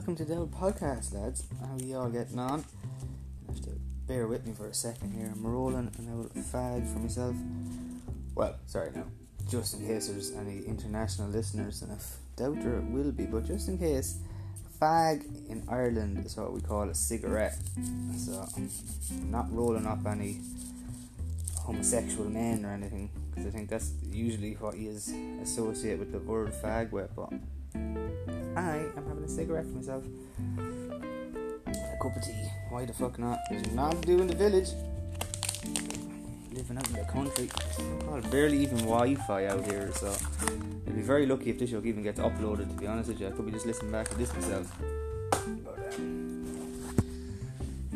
welcome to the podcast, lads. How are you all getting on? You have to bear with me for a second here. I'm rolling an old fag for myself. Well, sorry, no. Just in case there's any international listeners, and if doubt there will be, but just in case, fag in Ireland is what we call a cigarette. So, I'm not rolling up any homosexual men or anything, because I think that's usually what is associated with the word fag with, but I am cigarette for myself. A cup of tea. Why the fuck not? There's nothing to do in the village. Living out in the country. Barely even Wi-Fi out here, so I'd be very lucky if this show even gets uploaded. To be honest with you, I could be just listening back to this myself. But um,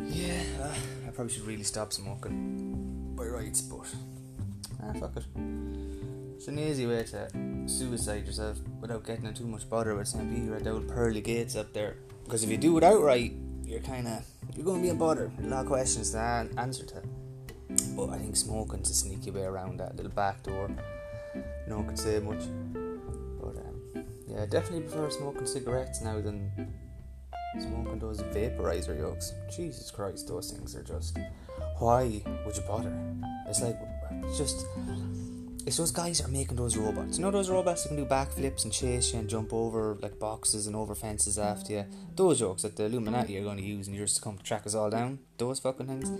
yeah, uh, I probably should really stop smoking by rights, but ah, fuck it. It's an easy way to suicide yourself without getting in too much bother with St. Peter at the old pearly gates up there. Because if you do it outright, you're kind of you're going to be in bother. A lot of questions to answer to. But I think smoking's a sneaky way around that little back door. No one can say much. But um, yeah, I definitely prefer smoking cigarettes now than smoking those vaporizer yokes. Jesus Christ, those things are just. Why would you bother? It's like just it's those guys that are making those robots. You know those robots that can do backflips and chase you and jump over like boxes and over fences after you. Those jokes that the Illuminati are going to use in years to come to track us all down. Those fucking things.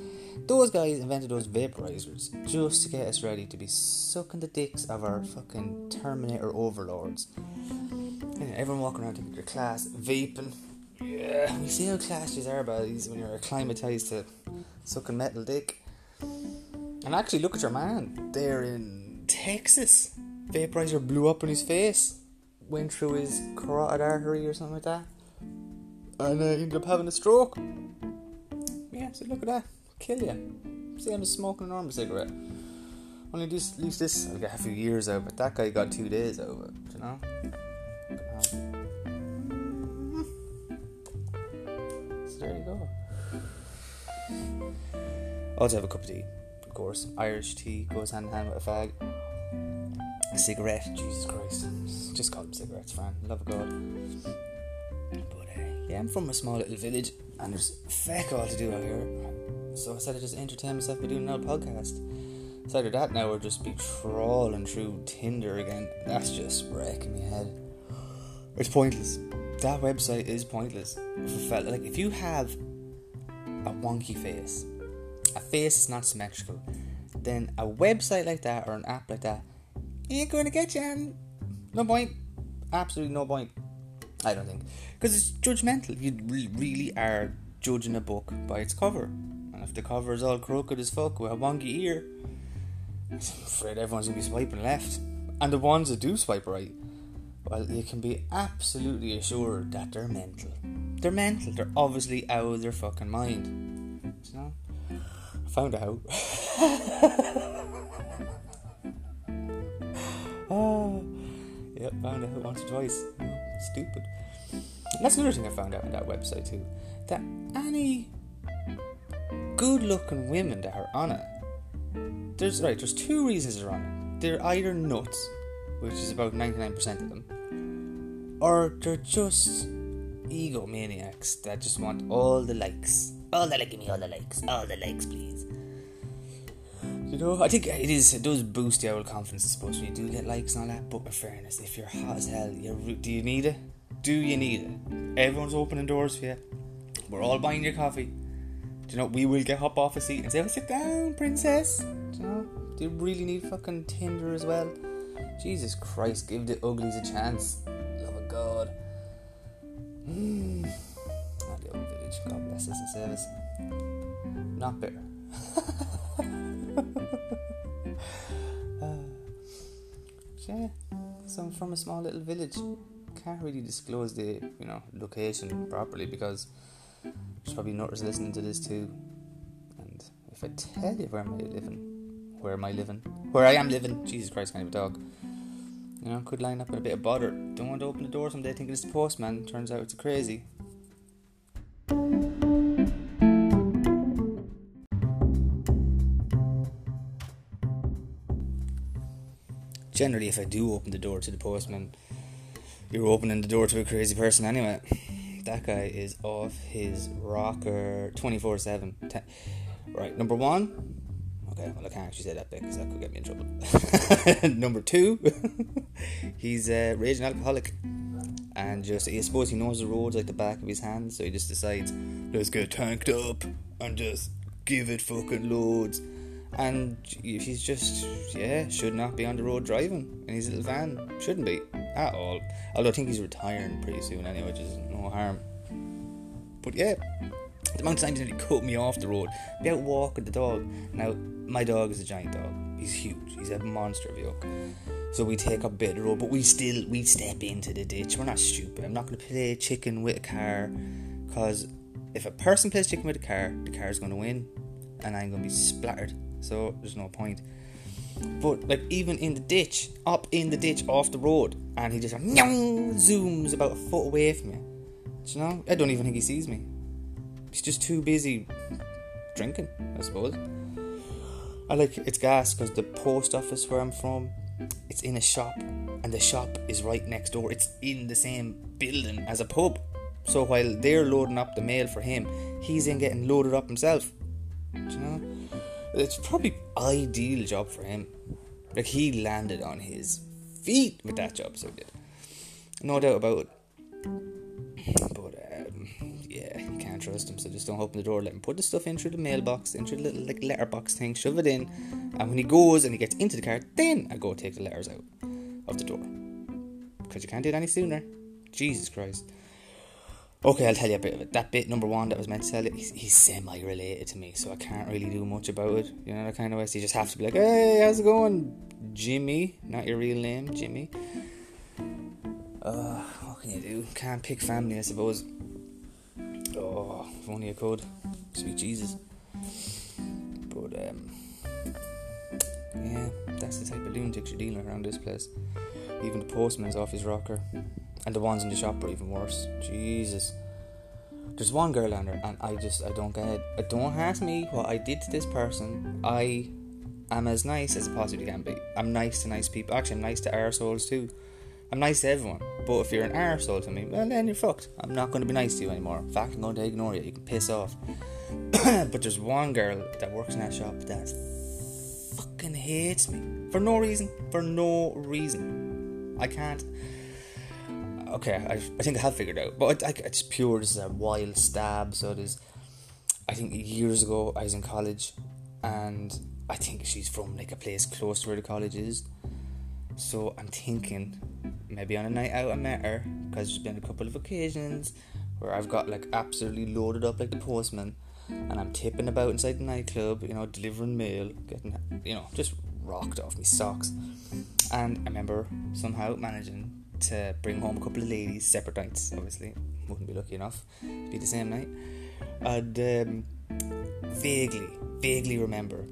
Those guys invented those vaporizers just to get us ready to be sucking the dicks of our fucking Terminator overlords. And everyone walking around taking their class vaping. Yeah, you see how class you are buddies when you're acclimatized to sucking metal dick. And actually, look at your man. They're in Texas. Vaporizer blew up in his face, went through his carotid artery or something like that, and uh, ended up having a stroke. Yeah, so look at that, kill you. Same as smoking a normal cigarette. Only at least this, I'll get a few years out, but that guy got two days it, you know? So there you go. Also have a cup of tea, of course. Irish tea goes hand in hand with a fag cigarette. Jesus Christ. Just call them cigarettes, fine. Love of God. But uh, yeah, I'm from a small little village and there's feck all to do out here. So I said I'd just entertain myself by doing another podcast. So either that now or just be trawling through Tinder again. That's just wrecking my head. It's pointless. That website is pointless. Like if you have a wonky face, a face is not symmetrical, then a website like that or an app like that ain't going to get you. No point. Absolutely no point. I don't think. Because it's judgmental. You re- really are judging a book by its cover. And if the cover is all crooked as fuck with a wonky ear, I'm afraid everyone's going to be swiping left. And the ones that do swipe right, well, you can be absolutely assured that they're mental. They're mental. They're obviously out of their fucking mind. You know? I found out. found out once or twice. Stupid. That's another thing I found out on that website too. That any good-looking women that are on it, there's right. There's two reasons they're on it. They're either nuts, which is about ninety-nine percent of them, or they're just egomaniacs that just want all the likes. All the like, give me all the likes, all the likes, please. You know, I think it is. It does boost your confidence, I suppose, when you do get likes and all that. But in fairness, if you're hot as hell, you do you need it? Do you need it? Everyone's opening doors for you. We're all buying your coffee. Do you know we will get up off a seat and say, "Oh, sit down, princess." Do you know? Do you really need fucking Tinder as well? Jesus Christ, give the uglies a chance. Love of God. Mm. Not the old village. God bless us and save us. Not bitter. yeah, so I'm from a small little village. Can't really disclose the you know location properly because there's probably nutters listening to this too. And if I tell you where am I living, where am I living, where I am living, Jesus Christ, can't even talk. You know, could line up in a bit of bother. Don't want to open the door someday thinking it's the postman. Turns out it's crazy. Generally, if I do open the door to the postman, you're opening the door to a crazy person anyway. that guy is off his rocker 24 7. Right, number one. Okay, well, I can't actually say that bit because that could get me in trouble. number two, he's a raging alcoholic. And just, I suppose he knows the roads like the back of his hand, so he just decides, let's get tanked up and just give it fucking loads. And he's just, yeah, should not be on the road driving in his little van. Shouldn't be at all. Although I think he's retiring pretty soon anyway, which is no harm. But yeah, the amount of times he cut me off the road, be out walking the dog. Now, my dog is a giant dog. He's huge. He's a monster of yoke. So we take a bit of road, but we still we step into the ditch. We're not stupid. I'm not going to play chicken with a car, because if a person plays chicken with a car, the car is going to win, and I'm going to be splattered. So there's no point. But like even in the ditch, up in the ditch off the road, and he just zooms about a foot away from me. Do you know? I don't even think he sees me. He's just too busy drinking, I suppose. I like it's gas because the post office where I'm from, it's in a shop, and the shop is right next door. It's in the same building as a pub. So while they're loading up the mail for him, he's in getting loaded up himself. Do you know? It's probably ideal job for him. Like he landed on his feet with that job, so good. No doubt about it. But um, yeah, you can't trust him, so just don't open the door. Let him put the stuff in through the mailbox, into the little like letterbox thing, shove it in, and when he goes and he gets into the car, then I go take the letters out of the door because you can't do it any sooner. Jesus Christ. Okay, I'll tell you a bit of it. That bit number one that was meant to tell you, he's, he's semi related to me, so I can't really do much about it. You know that kind of way. So you just have to be like, "Hey, how's it going, Jimmy?" Not your real name, Jimmy. Uh, what can you do? Can't pick family, I suppose. Oh, if only I could. Sweet Jesus. But um, yeah, that's the type of lunatics you're dealing around this place. Even the postman's off his rocker. And the ones in the shop are even worse. Jesus. There's one girl on there, and I just, I don't get it. Don't ask me what I did to this person. I am as nice as I possibly can be. I'm nice to nice people. Actually, I'm nice to arseholes too. I'm nice to everyone. But if you're an arsehole to me, well, then you're fucked. I'm not going to be nice to you anymore. In fact, I'm going to ignore you. You can piss off. but there's one girl that works in that shop that fucking hates me. For no reason. For no reason. I can't okay, I, I think I have figured out, but it's pure. This is a wild stab. So it is. I think years ago I was in college, and I think she's from like a place close to where the college is. So I'm thinking maybe on a night out I met her because there's been a couple of occasions where I've got like absolutely loaded up like the postman, and I'm tipping about inside the nightclub, you know, delivering mail, getting you know just rocked off my socks. And I remember somehow managing to bring home a couple of ladies, separate nights, obviously. Wouldn't be lucky enough to be the same night. And um, vaguely, vaguely remember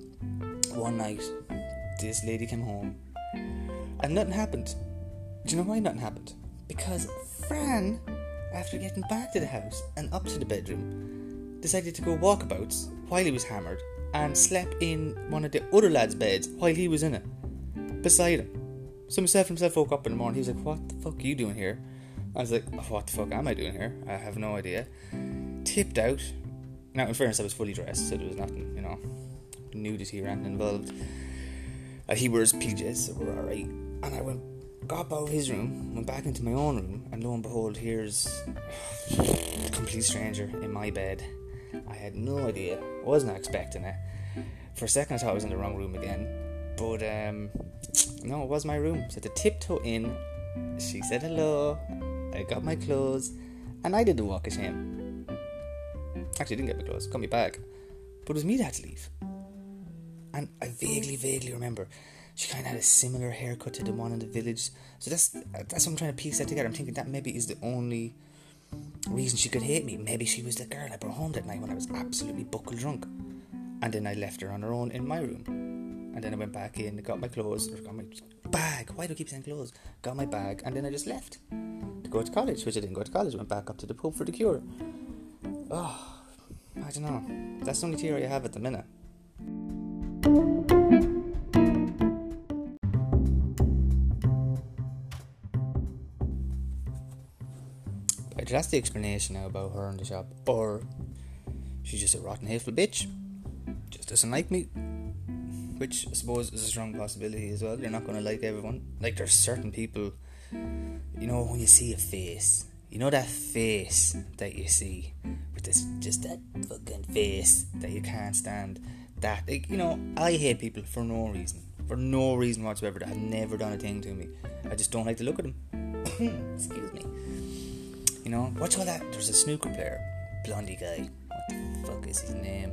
one night this lady came home and nothing happened. Do you know why nothing happened? Because Fran, after getting back to the house and up to the bedroom, decided to go walkabouts while he was hammered and slept in one of the other lads' beds while he was in it, beside him. So myself himself woke up in the morning. He was like, "What the fuck are you doing here?" I was like, "What the fuck am I doing here? I have no idea." Tipped out. Now, in fairness, I was fully dressed, so there was nothing, you know, nudity or anything involved. Uh, he wears PJs, so we're all right. And I went, got out of his room, went back into my own room, and lo and behold, here's a complete stranger in my bed. I had no idea, wasn't expecting it. For a second, I thought I was in the wrong room again, but um, no, it was my room. So to tiptoe in, she said hello. I got my clothes, and I did the walk of shame. Actually, I didn't get my clothes, got me bag, but it was me that had to leave. And I vaguely, vaguely remember she kind of had a similar haircut to the one in the village. So that's that's what I'm trying to piece that together. I'm thinking that maybe is the only reason she could hate me. Maybe she was the girl I brought home that night when I was absolutely buckle drunk, and then I left her on her own in my room. And then I went back in, got my clothes, or got my bag. Why do I keep saying clothes? Got my bag, and then I just left to go to college, which I didn't go to college. Went back up to the pub for the cure. Oh, I don't know. That's the only theory I have at the minute. That's the explanation now about her in the shop. Or she's just a rotten, hateful bitch. Just doesn't like me. Which I suppose is a strong possibility as well. You're not going to like everyone. Like, there's certain people, you know, when you see a face, you know that face that you see with this, just that fucking face that you can't stand. That, like, you know, I hate people for no reason. For no reason whatsoever. That have never done a thing to me. I just don't like to look at them. Excuse me. You know, what's all that? There's a snooker player, blondie guy. What the fuck is his name?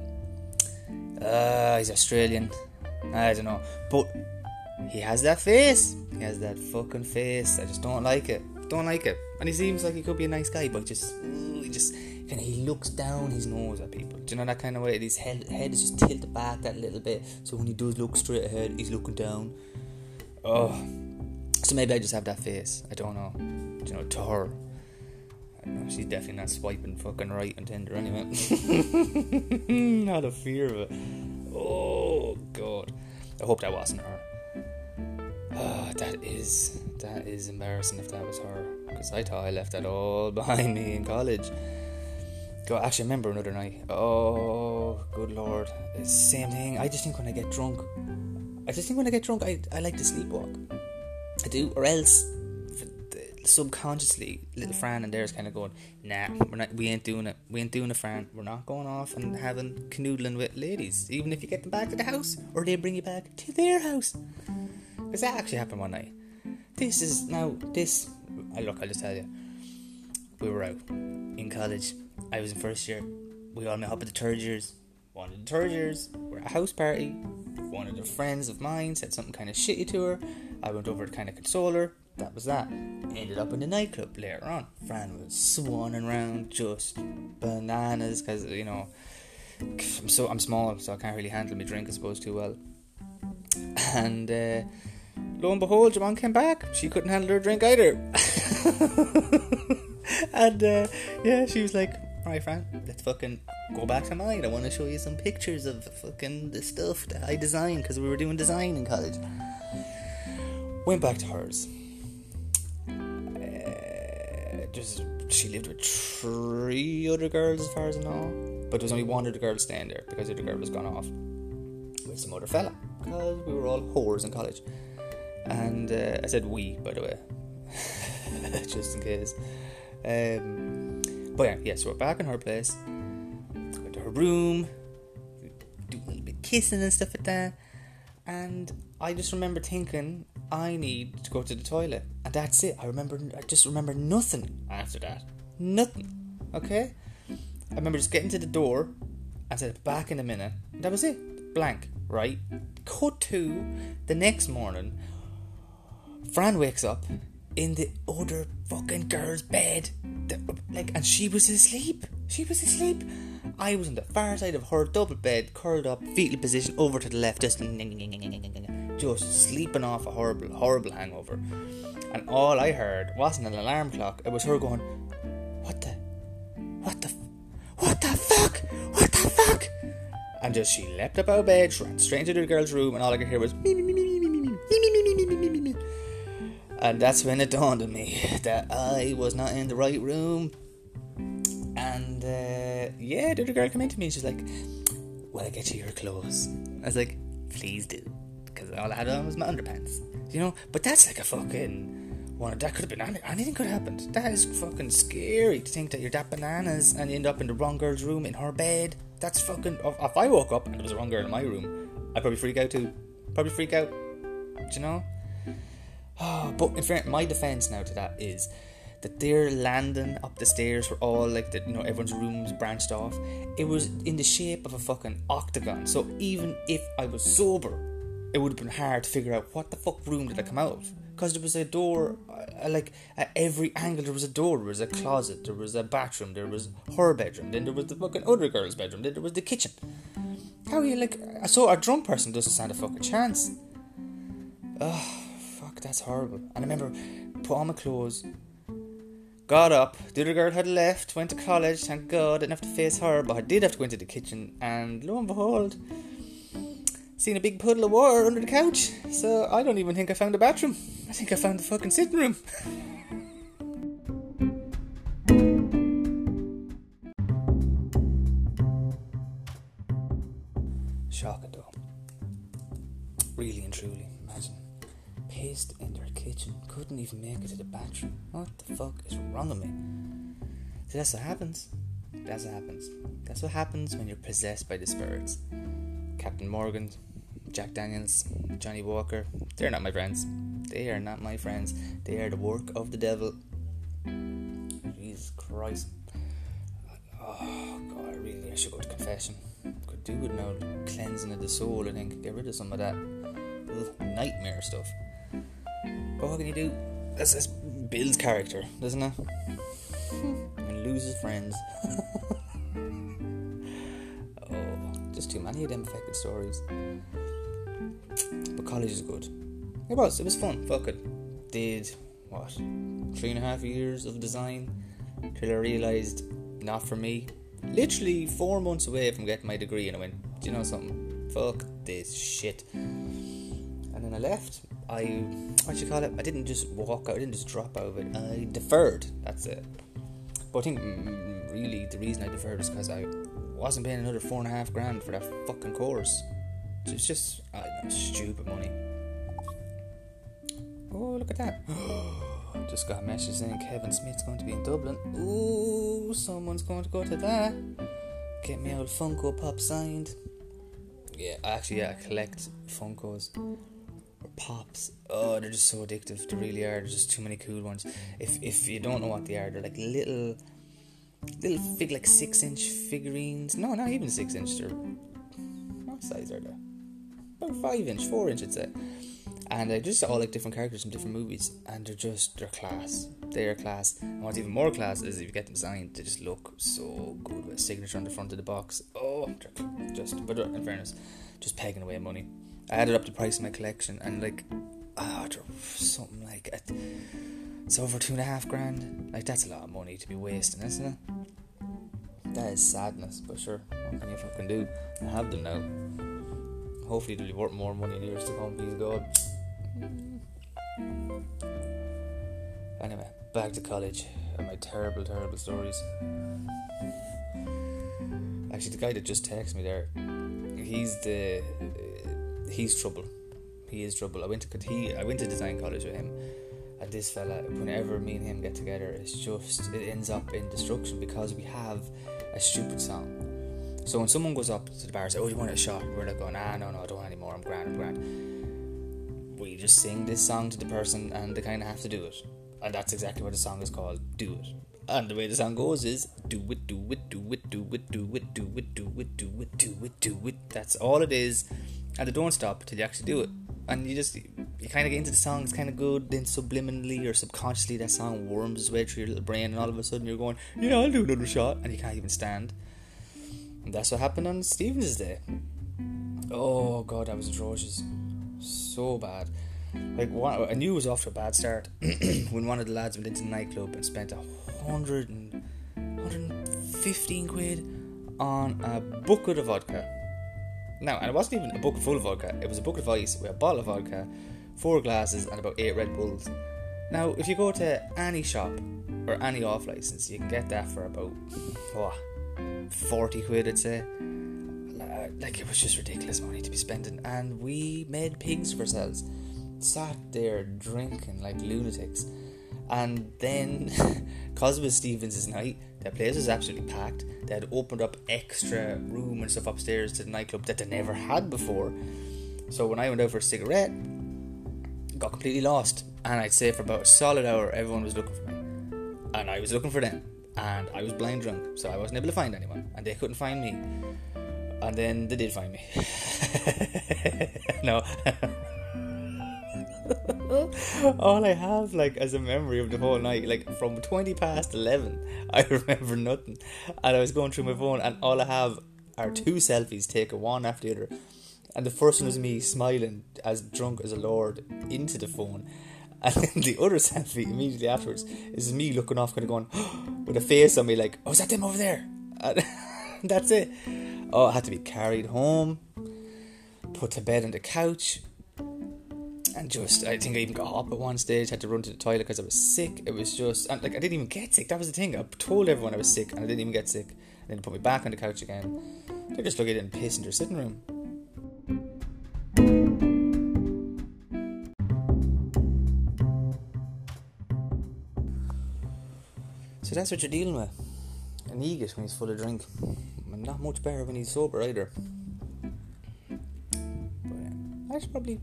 Uh, he's Australian. I don't know, but he has that face. He has that fucking face. I just don't like it. Don't like it. And he seems like he could be a nice guy, but just he just of he looks down his nose at people. Do you know that kind of way? His head head is just tilted back that little bit, so when he does look straight ahead, he's looking down. Oh, so maybe I just have that face. I don't know. Do you know to her? Know, she's definitely not swiping fucking right on Tinder anyway. not a fear of it. Oh god. I hope that wasn't her. Oh, that is that is embarrassing if that was her because I thought I left that all behind me in college. Go actually remember another night. Oh, good lord, it's same thing. I just think when I get drunk, I just think when I get drunk, I I like to sleepwalk. I do, or else subconsciously, little Fran and there's kind of going, nah, we're not, we ain't doing it. We ain't doing it, Fran. We're not going off and having canoodling with ladies, even if you get them back to the house or they bring you back to their house. Because that actually happened one night. This is now this. I look, I'll just tell you. We were out in college. I was in first year. We all met up at the third years. One of the third years, we're at a house party. One of the friends of mine said something kind of shitty to her. I went over to kind of console her that was that. Ended up in the nightclub later on. Fran was swanning around, just bananas, because you know, I'm so I'm small, so I can't really handle my drink, I suppose, too well. And uh, lo and behold, Jamon came back. She couldn't handle her drink either. and uh, yeah, she was like, "Alright, Fran, let's fucking go back to mine. I want to show you some pictures of fucking the stuff that I designed because we were doing design in college." Went back to hers just she lived with three other girls as far as I know, but there was only one other girl staying there because the other girl was gone off with some other fella because we were all whores in college. And uh, I said we, by the way, just in case. Um, but yeah, yeah, so we're back in her place. go to her room, do a little bit kissing and stuff like that. And I just remember thinking, I need to go to the toilet, and that's it. I remember, I just remember nothing after that. Nothing. Okay. I remember just getting to the door and said back in a minute. That was it. Blank. Right. Cut to the next morning. Fran wakes up in the other fucking girl's bed, like, and she was asleep. She was asleep. I was on the far side of her double bed, curled up, fetal position, over to the left, just just sleeping off a horrible, horrible hangover. And all I heard wasn't an alarm clock, it was her going, What the? What the? What the fuck? What the fuck? And just she leapt up out of bed, ran straight into the girl's room, and all I could hear was me, me, me, me, me, me, me, me, me, me, me, me, me. And that's when it dawned on me that I was not in the right room. And uh, yeah, the other girl came into me and she's like, Will I get you your clothes? I was like, Please do because all I had on was my underpants. You know, but that's like a fucking one. That could have been anything. Could have happened. That is fucking scary to think that you're that bananas and you end up in the wrong girl's room in her bed. That's fucking. If I woke up and there was a wrong girl in my room, I'd probably freak out too. Probably freak out. Do you know? Oh, but in fact, my defense now to that is that they're landing up the stairs were all like that you know everyone's rooms branched off it was in the shape of a fucking octagon so even if i was sober it would have been hard to figure out what the fuck room did I come out of. Because there was a door, uh, like at every angle, there was a door. There was a closet, there was a bathroom, there was her bedroom, then there was the fucking other girl's bedroom, then there was the kitchen. How are you like? So a drunk person doesn't stand a fucking chance. Oh, fuck, that's horrible. And I remember put on my clothes, got up, the other girl had left, went to college, thank God, didn't have to face her, but I did have to go into the kitchen, and lo and behold, seen a big puddle of water under the couch, so I don't even think I found the bathroom. I think I found the fucking sitting room. Shocking though. Really and truly, imagine. Pissed in their kitchen, couldn't even make it to the bathroom. What the fuck is wrong with me? So that's what happens. That's what happens. That's what happens when you're possessed by the spirits. Captain Morgan, Jack Daniels, Johnnie Walker, they're not my friends. They are not my friends. They are the work of the devil. Jesus Christ. Oh God, I really I should go to confession. Could do with now cleansing of the soul, I think. Get rid of some of that ugh, nightmare stuff. But what can you do? That's, that's Bill's character, doesn't it? and lose his friends. oh, just too many of them affected stories. College is good. It was. It was fun. Fuck it. Did what? Three and a half years of design till I realised not for me. Literally four months away from getting my degree, and I went, do you know something? Fuck this shit. And then I left. I what you call it? I didn't just walk out. I didn't just drop out of it. I deferred. That's it. But I think really the reason I deferred is because I wasn't paying another four and a half grand for that fucking course. It's just uh, stupid money. Oh, look at that. Just got a message saying Kevin Smith's going to be in Dublin. Ooh, someone's going to go to that. Get me old Funko Pop signed. Yeah, actually, yeah, I collect Funkos or Pops. Oh, they're just so addictive. They really are. There's just too many cool ones. If if you don't know what they are, they're like little, little fig like six inch figurines. No, not even six inch. They're what size are they? About five inch, four inch, I'd say and they're just all like different characters from different movies, and they're just they're class. They're class. And what's even more class is if you get them signed, they just look so good with a signature on the front of the box. Oh, just but in fairness, just pegging away money. I added up the price of my collection, and like, ah, oh, something like it. it's over two and a half grand. Like that's a lot of money to be wasting, isn't it? That is sadness, but sure, what can you fucking do? I have them now. Hopefully, they'll be worth more money in years to come. Please God. Anyway, back to college and my terrible, terrible stories. Actually, the guy that just texted me there, he's the he's trouble. He is trouble. I went to he I went to design college with him, and this fella, whenever me and him get together, it's just it ends up in destruction because we have a stupid song. So when someone goes up to the bar and says, "Oh, you want a shot?" We're like going, "Ah, no, no, I don't want any more. I'm grand, I'm grand." we just sing this song to the person and they kind of have to do it. And that's exactly what the song is called Do It. And the way the song goes is do it, do it, do it, do it, do it, do it, do it, do it, do it, do it. That's all it is. And they don't stop till you actually do it. And you just, you kind of get into the song, it's kind of good, then subliminally or subconsciously that song worms its way through your little brain, and all of a sudden you're going, yeah, I'll do another shot, and you can't even stand. And that's what happened on Stephen's Day. Oh god, that was atrocious so bad. Like one, I knew it was off to a bad start when one of the lads went into the nightclub and spent a hundred and 115 quid on a bucket of vodka. Now, and it wasn't even a bucket full of vodka, it was a bucket of ice with a bottle of vodka, four glasses, and about eight Red Bulls. Now, if you go to any shop or any off license, you can get that for about what, 40 quid, I'd say like it was just ridiculous money to be spending, and we made pigs of ourselves. Sat there drinking like lunatics, and then because it was Stephen's night, the place was absolutely packed. They had opened up extra room and stuff upstairs to the nightclub that they never had before. So when I went out for a cigarette, got completely lost, and I'd say for about a solid hour, everyone was looking for me, and I was looking for them, and I was blind drunk, so I wasn't able to find anyone, and they couldn't find me and then they did find me. no. all I have, like, as a memory of the whole night, like from 20 past 11, I remember nothing. And I was going through my phone, and all I have are two selfies taken one after the other. And the first one was me smiling, as drunk as a lord, into the phone. And then the other selfie immediately afterwards is me looking off, kind of going, with a face on me, like, oh, is that them over there? And that's it. Oh, I had to be carried home, put to bed on the couch, and just I think I even got up at one stage. Had to run to the toilet because I was sick. It was just and like I didn't even get sick. That was the thing. I told everyone I was sick, and I didn't even get sick. And then put me back on the couch again. They're just looking at it and piss in their sitting room. So that's what you're dealing with. An egot when he's full of drink. And not much better when he's sober either. But I should probably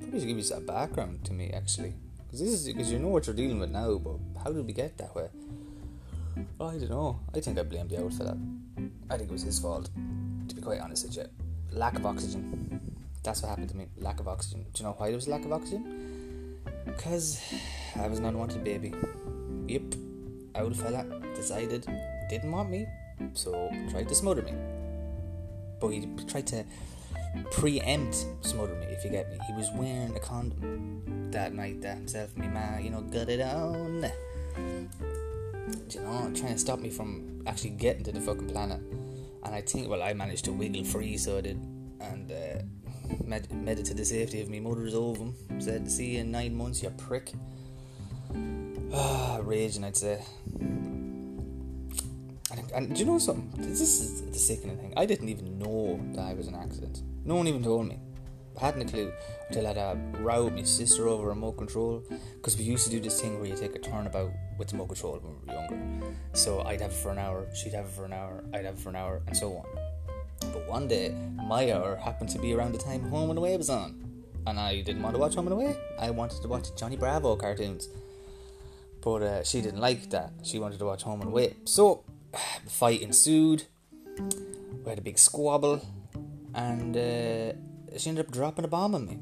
probably should give you a background to me actually. Because this is because you know what you're dealing with now, but how did we get that way? I don't know. I think I blame the old fella. I think it was his fault. To be quite honest with you, lack of oxygen. That's what happened to me. Lack of oxygen. Do you know why there was lack of oxygen? Because I was an unwanted baby. Yep, old fella decided didn't want me, so tried to smother me. But he tried to preempt smother me, if you get me. He was wearing a condom that night that himself and me ma, you know, got it on. You know, trying to stop me from actually getting to the fucking planet. And I think, well, I managed to wiggle free, so I did. And uh, made it to the safety of me mother's ovum. Said, see you in nine months, you prick. Ah, raging, I'd say. And, and do you know something? This is the sickening thing. I didn't even know that I was an accident. No one even told me. I hadn't a clue until I had a row with my sister over a remote control because we used to do this thing where you take a turnabout with the remote control when we were younger. So I'd have it for an hour, she'd have it for an hour, I'd have it for an hour, and so on. But one day, my hour happened to be around the time Home and Away was on, and I didn't want to watch Home and Away. I wanted to watch Johnny Bravo cartoons, but uh, she didn't like that. She wanted to watch Home and Away. So, the fight ensued. We had a big squabble, and uh, she ended up dropping a bomb on me.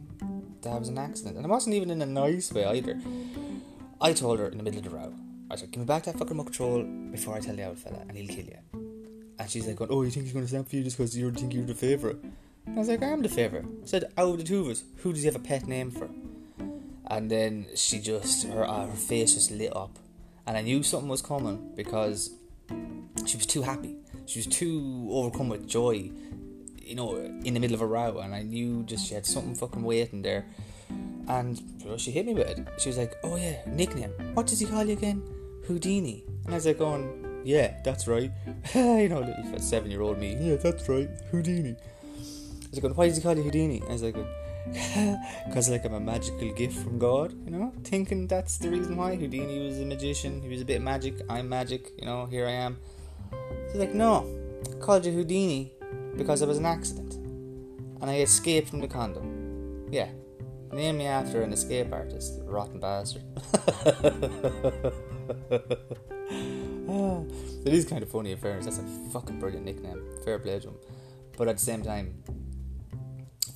That was an accident, and it wasn't even in a nice way either. I told her in the middle of the row, I said, "Give me back that fucking muck troll before I tell the old fella, and he'll kill you." And she's like, "Oh, you think he's going to snap for you just because you think you're the favourite?" I was like, "I am the favourite." Said, "Out of the two of us, who does he have a pet name for?" And then she just her uh, her face just lit up, and I knew something was coming because she was too happy. She was too overcome with joy, you know, in the middle of a row, and I knew just she had something fucking waiting there. And she hit me with it. She was like, "Oh yeah, nickname. What does he call you again? Houdini." And I was like, "Going, yeah, that's right." you know, little seven-year-old me. Yeah, that's right, Houdini. I was like, "Why does he call you Houdini?" I was like, because like I'm a magical gift from God, you know, thinking that's the reason why Houdini was a magician. He was a bit magic. I'm magic, you know. Here I am. He's like, no, I called you Houdini because it was an accident, and I escaped from the condom. Yeah, name me after an escape artist, rotten bastard. it is kind of funny in fairness. That's a fucking brilliant nickname. Fair play to him. But at the same time,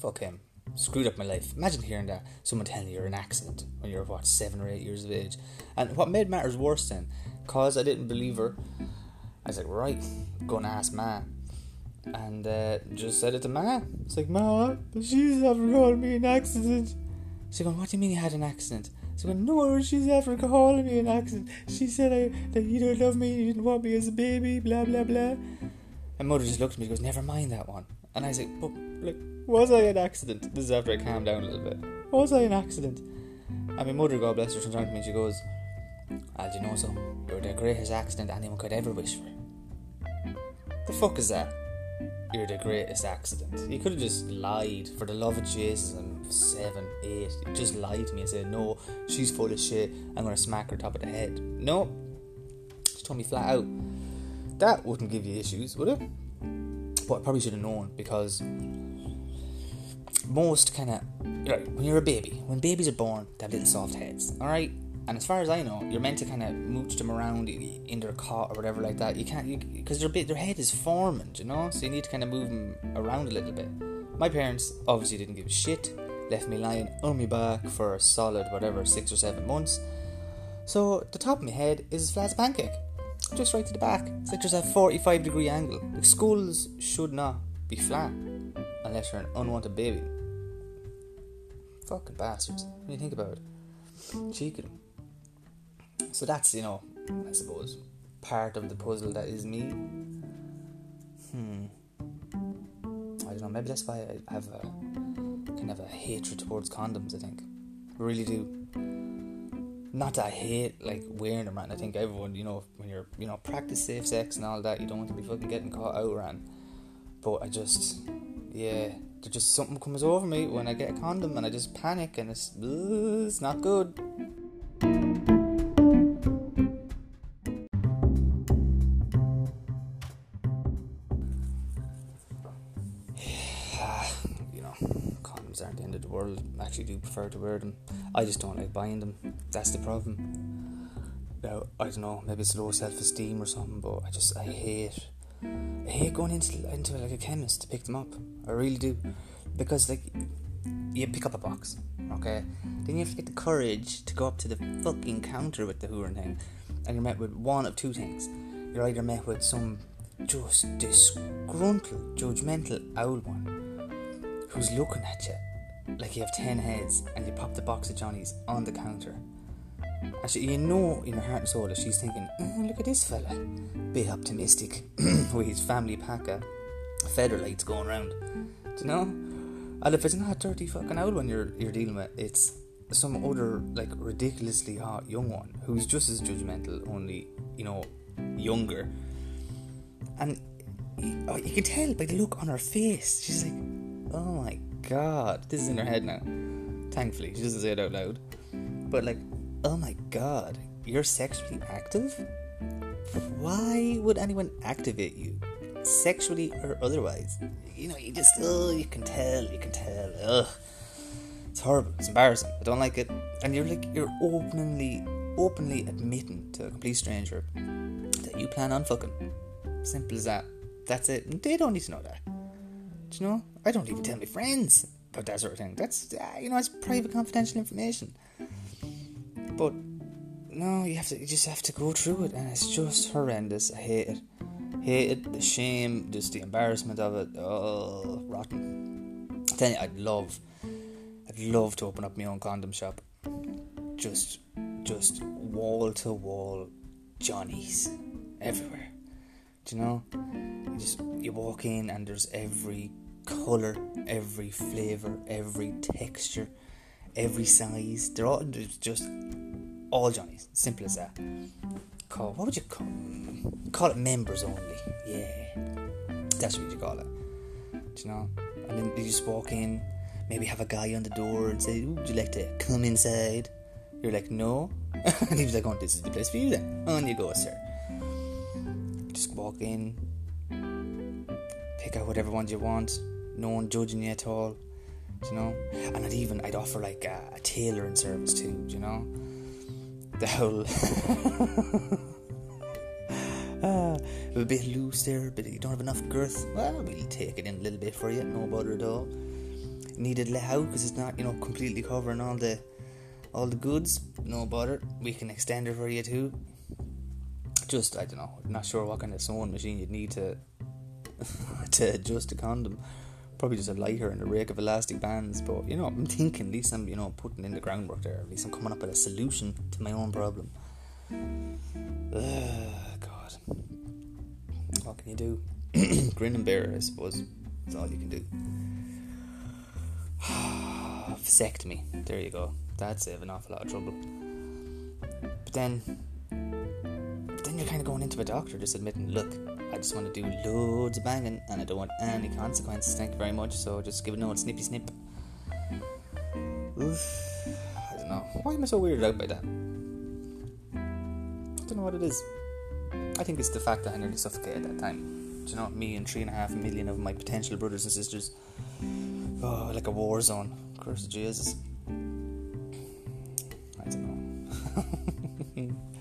fuck him screwed up my life. Imagine hearing that someone telling you you're an accident when you're what seven or eight years of age. And what made matters worse then, cause I didn't believe her, I was like, right, gonna ask Ma, and uh, just said it to Ma. It's like Ma, but she's ever called me an accident. She's going, what do you mean you had an accident? She's going, no, she's ever calling me an accident. She said I, that you don't love me, you didn't want me as a baby, blah blah blah. My mother just looked at me and goes, never mind that one. And I was like, but like was I an accident? This is after I calmed down a little bit. Was I an accident? And my mother, God bless her, turns around to me and she goes, Ah, do you know something? You're the greatest accident anyone could ever wish for. The fuck is that? You're the greatest accident. You could have just lied for the love of Jesus and seven, eight. You just lied to me and said, No, she's full of shit. I'm gonna smack her top of the head. No. She told me flat out. That wouldn't give you issues, would it? But I probably should have known because most kind of right, when you're a baby, when babies are born, they have little soft heads, all right. And as far as I know, you're meant to kind of mooch them around in their cot or whatever like that. You can't because their their head is forming, you know. So you need to kind of move them around a little bit. My parents obviously didn't give a shit. Left me lying on my back for a solid whatever six or seven months. So the top of my head is as flat as a pancake, just right to the back. It's like there's a 45 degree angle. Like skulls should not be flat unless you're an unwanted baby. Fucking bastards. When you think about it, cheeky. So that's you know, I suppose, part of the puzzle that is me. Hmm. I don't know. Maybe that's why I have a kind of a hatred towards condoms. I think, I really do. Not that I hate like wearing them, man. I think everyone, you know, when you're, you know, practice safe sex and all that, you don't want to be fucking getting caught out around. But I just, yeah, there just something comes over me when I get a condom and I just panic and it's, it's not good. you know, condoms aren't the end of the world. I actually do prefer to wear them. I just don't like buying them. That's the problem. Now, I don't know, maybe it's low self esteem or something, but I just, I hate I hate going into into like a chemist to pick them up. I really do, because like you pick up a box, okay, then you have to get the courage to go up to the fucking counter with the Hooran thing, and you're met with one of two things. You're either met with some just disgruntled, judgmental owl one who's looking at you like you have ten heads, and you pop the box of Johnny's on the counter. Actually, you know in her heart and soul that she's thinking, oh, look at this fella, bit optimistic with his family pack of lights going around. Do you know? And if it's not a dirty fucking old one you're you're dealing with, it's some other like ridiculously hot young one who's just as judgmental, only you know younger. And you, oh, you can tell by the look on her face. She's like, "Oh my god, this is in her head now." Thankfully, she doesn't say it out loud. But like, oh my god, you're sexually active? Why would anyone activate you? Sexually or otherwise? You know, you just, oh, you can tell, you can tell. Ugh. It's horrible, it's embarrassing. I don't like it. And you're like, you're openly, openly admitting to a complete stranger that you plan on fucking. Simple as that. That's it. They don't need to know that. Do you know? I don't even tell my friends about that sort of thing. That's, uh, you know, it's private confidential information. But no, you have to. You just have to go through it, and it's just horrendous. I hate it. Hate it. The shame, just the embarrassment of it. Oh, rotten. I tell you, I'd love, I'd love to open up my own condom shop. Just, just wall to wall, Johnnies everywhere. Do you know? You just you walk in and there's every color, every flavor, every texture every size. They're all just all Johnnies. Simple as that. Call what would you call call it members only? Yeah, that's what you call it. Do you know? And then you just walk in, maybe have a guy on the door and say, "Would you like to come inside?" You're like, "No," and he's like, "Oh, this is the place for you then." On you go, sir. Just walk in, pick out whatever ones you want. No one judging you at all you know? And I'd even I'd offer like a, a tailoring service too, you know? The whole ah, a bit loose there, but you don't have enough girth. Well, we'll take it in a little bit for you, no bother at all. Needed let out because it's not, you know, completely covering all the all the goods. No bother. We can extend it for you too. Just I don't know. Not sure what kind of sewing machine you'd need to to adjust a condom probably just a lighter and a rake of elastic bands. But you know, I'm thinking at least I'm you know putting in the groundwork there. At least I'm coming up with a solution to my own problem. Ugh, God, what can you do? Grin and bear, I suppose. That's all you can do. Vasectomy. There you go. That'd save an awful lot of trouble. But then, you're kind of going into a doctor just admitting, look, I just want to do loads of banging and I don't want any consequences. Thank you very much. So just give it no snippy snip. Oof. I don't know. Why am I so weirded out by that? I don't know what it is. I think it's the fact that I nearly suffocated at that time. Do you know, me and three and a half million of my potential brothers and sisters. Oh, like a war zone. Curse of Jesus. I don't know.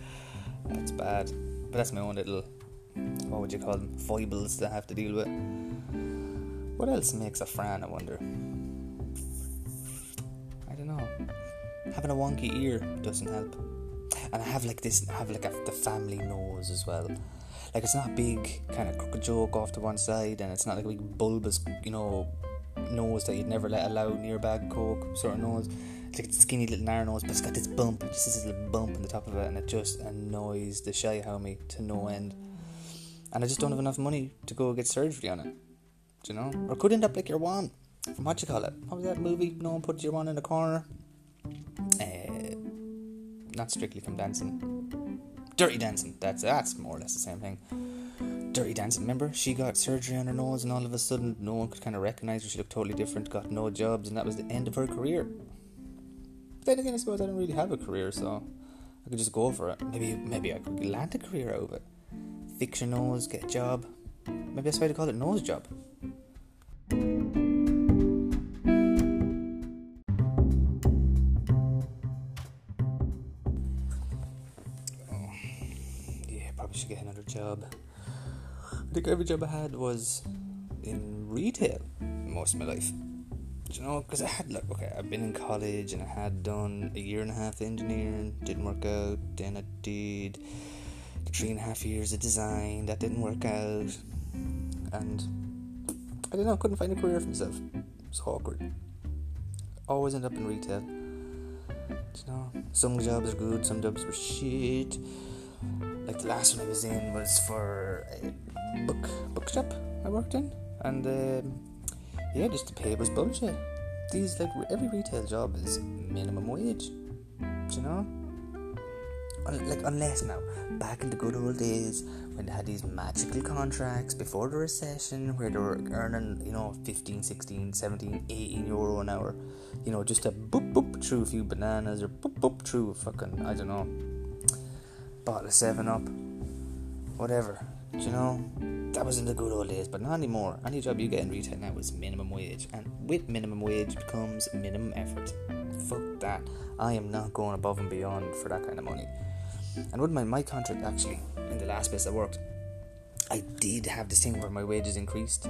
that's bad. But that's my own little what would you call them, foibles to have to deal with. What else makes a fran, I wonder? I don't know. Having a wonky ear doesn't help. And I have like this, I have like a, the family nose as well. Like it's not big, kind of crooked joke off to one side, and it's not like a big bulbous, you know, nose that you'd never let allow near bag coke sort of nose. It's like a skinny little narrow nose, but it's got this bump, just this little bump on the top of it, and it just annoys the shy homie to no end and I just don't have enough money to go get surgery on it. Do you know? Or could end up like your one from what you call it. What was that movie? No one puts your one in the corner. Uh, not strictly from dancing. Dirty dancing. That's that's more or less the same thing. Dirty dancing. Remember, she got surgery on her nose, and all of a sudden, no one could kind of recognize her. She looked totally different. Got no jobs, and that was the end of her career. Then again, I suppose I don't really have a career, so I could just go for it. Maybe maybe I could land a career out of it. Fiction nose, get a job. Maybe that's why they call it nose job. Oh, yeah, probably should get another job. I think every job I had was in retail most of my life you know, because I had like okay, I've been in college and I had done a year and a half engineering, didn't work out. Then I did three and a half years of design, that didn't work out, and I don't know, couldn't find a career for myself. It It's awkward. Always end up in retail. you know, some jobs are good, some jobs were shit. Like the last one I was in was for a book bookshop I worked in, and. Um, yeah, just the pay was bullshit. These like every retail job is minimum wage. you know? Like unless now, back in the good old days when they had these magical contracts before the recession where they were earning, you know, 15, 16, 17, 18 euro an hour, you know, just to boop boop through a few bananas or boop boop through a fucking, I don't know, bottle of 7 Up, whatever, you know? that was in the good old days, but not anymore. Any job you get in retail now is minimum wage, and with minimum wage becomes minimum effort. Fuck that. I am not going above and beyond for that kind of money. And with my, my contract, actually, in the last place I worked, I did have this thing where my wages increased.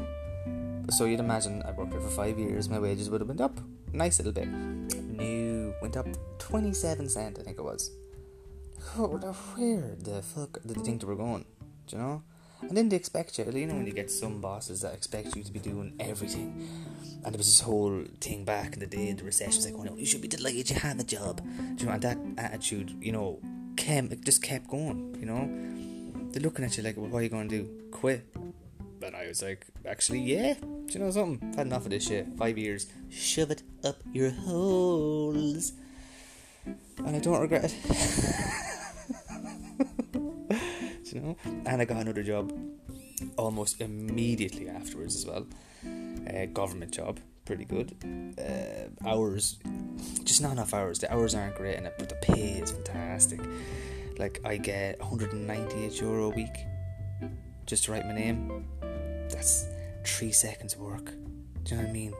So you'd imagine I worked there for five years, my wages would have went up nice little bit. New went up 27 cent, I think it was. Oh, where the fuck did they think they were going? You know? And then they expect you, you know, when you get some bosses that expect you to be doing everything. And there was this whole thing back in the day, the recession was like, oh no, you should be delighted you have a job. Do you know, and that attitude, you know, came, it just kept going, you know. They're looking at you like, well, what are you going to do? Quit? But I was like, actually, yeah. Do you know something? I've had enough of this shit. Five years. Shove it up your holes. And I don't regret it. you know. And I got another job almost immediately afterwards as well. A government job, pretty good. Uh, hours, just not enough hours. The hours aren't great it, but the pay is fantastic. Like I get 198 euro a week just to write my name. That's three seconds of work. Do you know what I mean?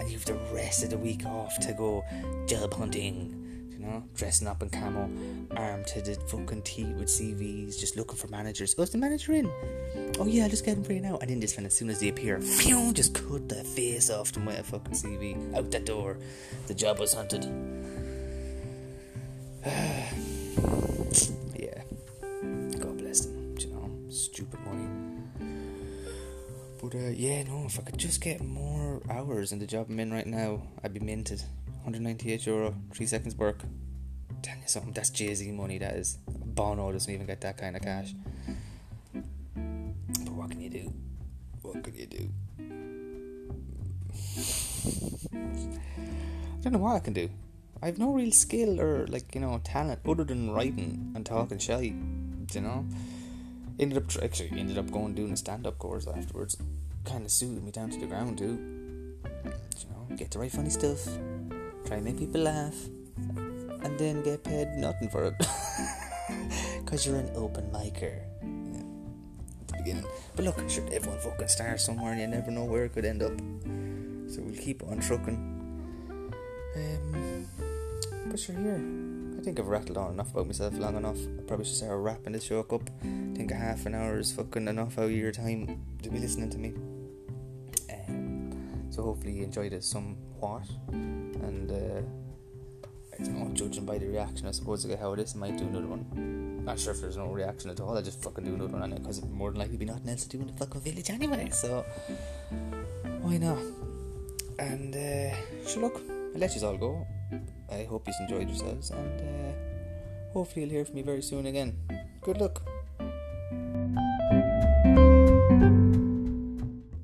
And you've the rest of the week off to go job hunting know, dressing up in camo, armed to the fucking teeth with CVs, just looking for managers. Oh, the manager in? Oh yeah, I'll just get him for you now. And then just as soon as they appear, phew, just cut the face off them with a fucking CV out the door. The job was hunted. yeah. God bless them. You know, stupid money. But uh, yeah, no, if I could just get more hours in the job I'm in right now, I'd be minted. 198 euro, three seconds work. Tell you something, that's Jay Z money. That is. Bono doesn't even get that kind of cash. But what can you do? What can you do? I don't know what I can do. I have no real skill or like you know talent other than writing and talking shy. You know, ended up actually ended up going doing a stand up course afterwards. Kind of suited me down to the ground too. You know, get to write funny stuff, try make people laugh, and then get paid nothing for it. Because you're an open micer. Yeah, at the beginning. But look, sure, everyone fucking starts somewhere and you never know where it could end up. So we'll keep on trucking. Um, but sure, here. I think I've rattled on enough about myself long enough. I probably should start wrapping this show up. I think a half an hour is fucking enough out of your time to be listening to me. Um, so hopefully you enjoyed it and uh, I don't know, judging by the reaction, I suppose, like how it is, I might do another one. Not sure if there's no reaction at all, I just fucking do another one on it because more than likely be nothing else to do in the fucking village anyway, so why not? And uh, sure, look, I'll let you all go. I hope you enjoyed yourselves, and uh, hopefully, you'll hear from me very soon again. Good luck.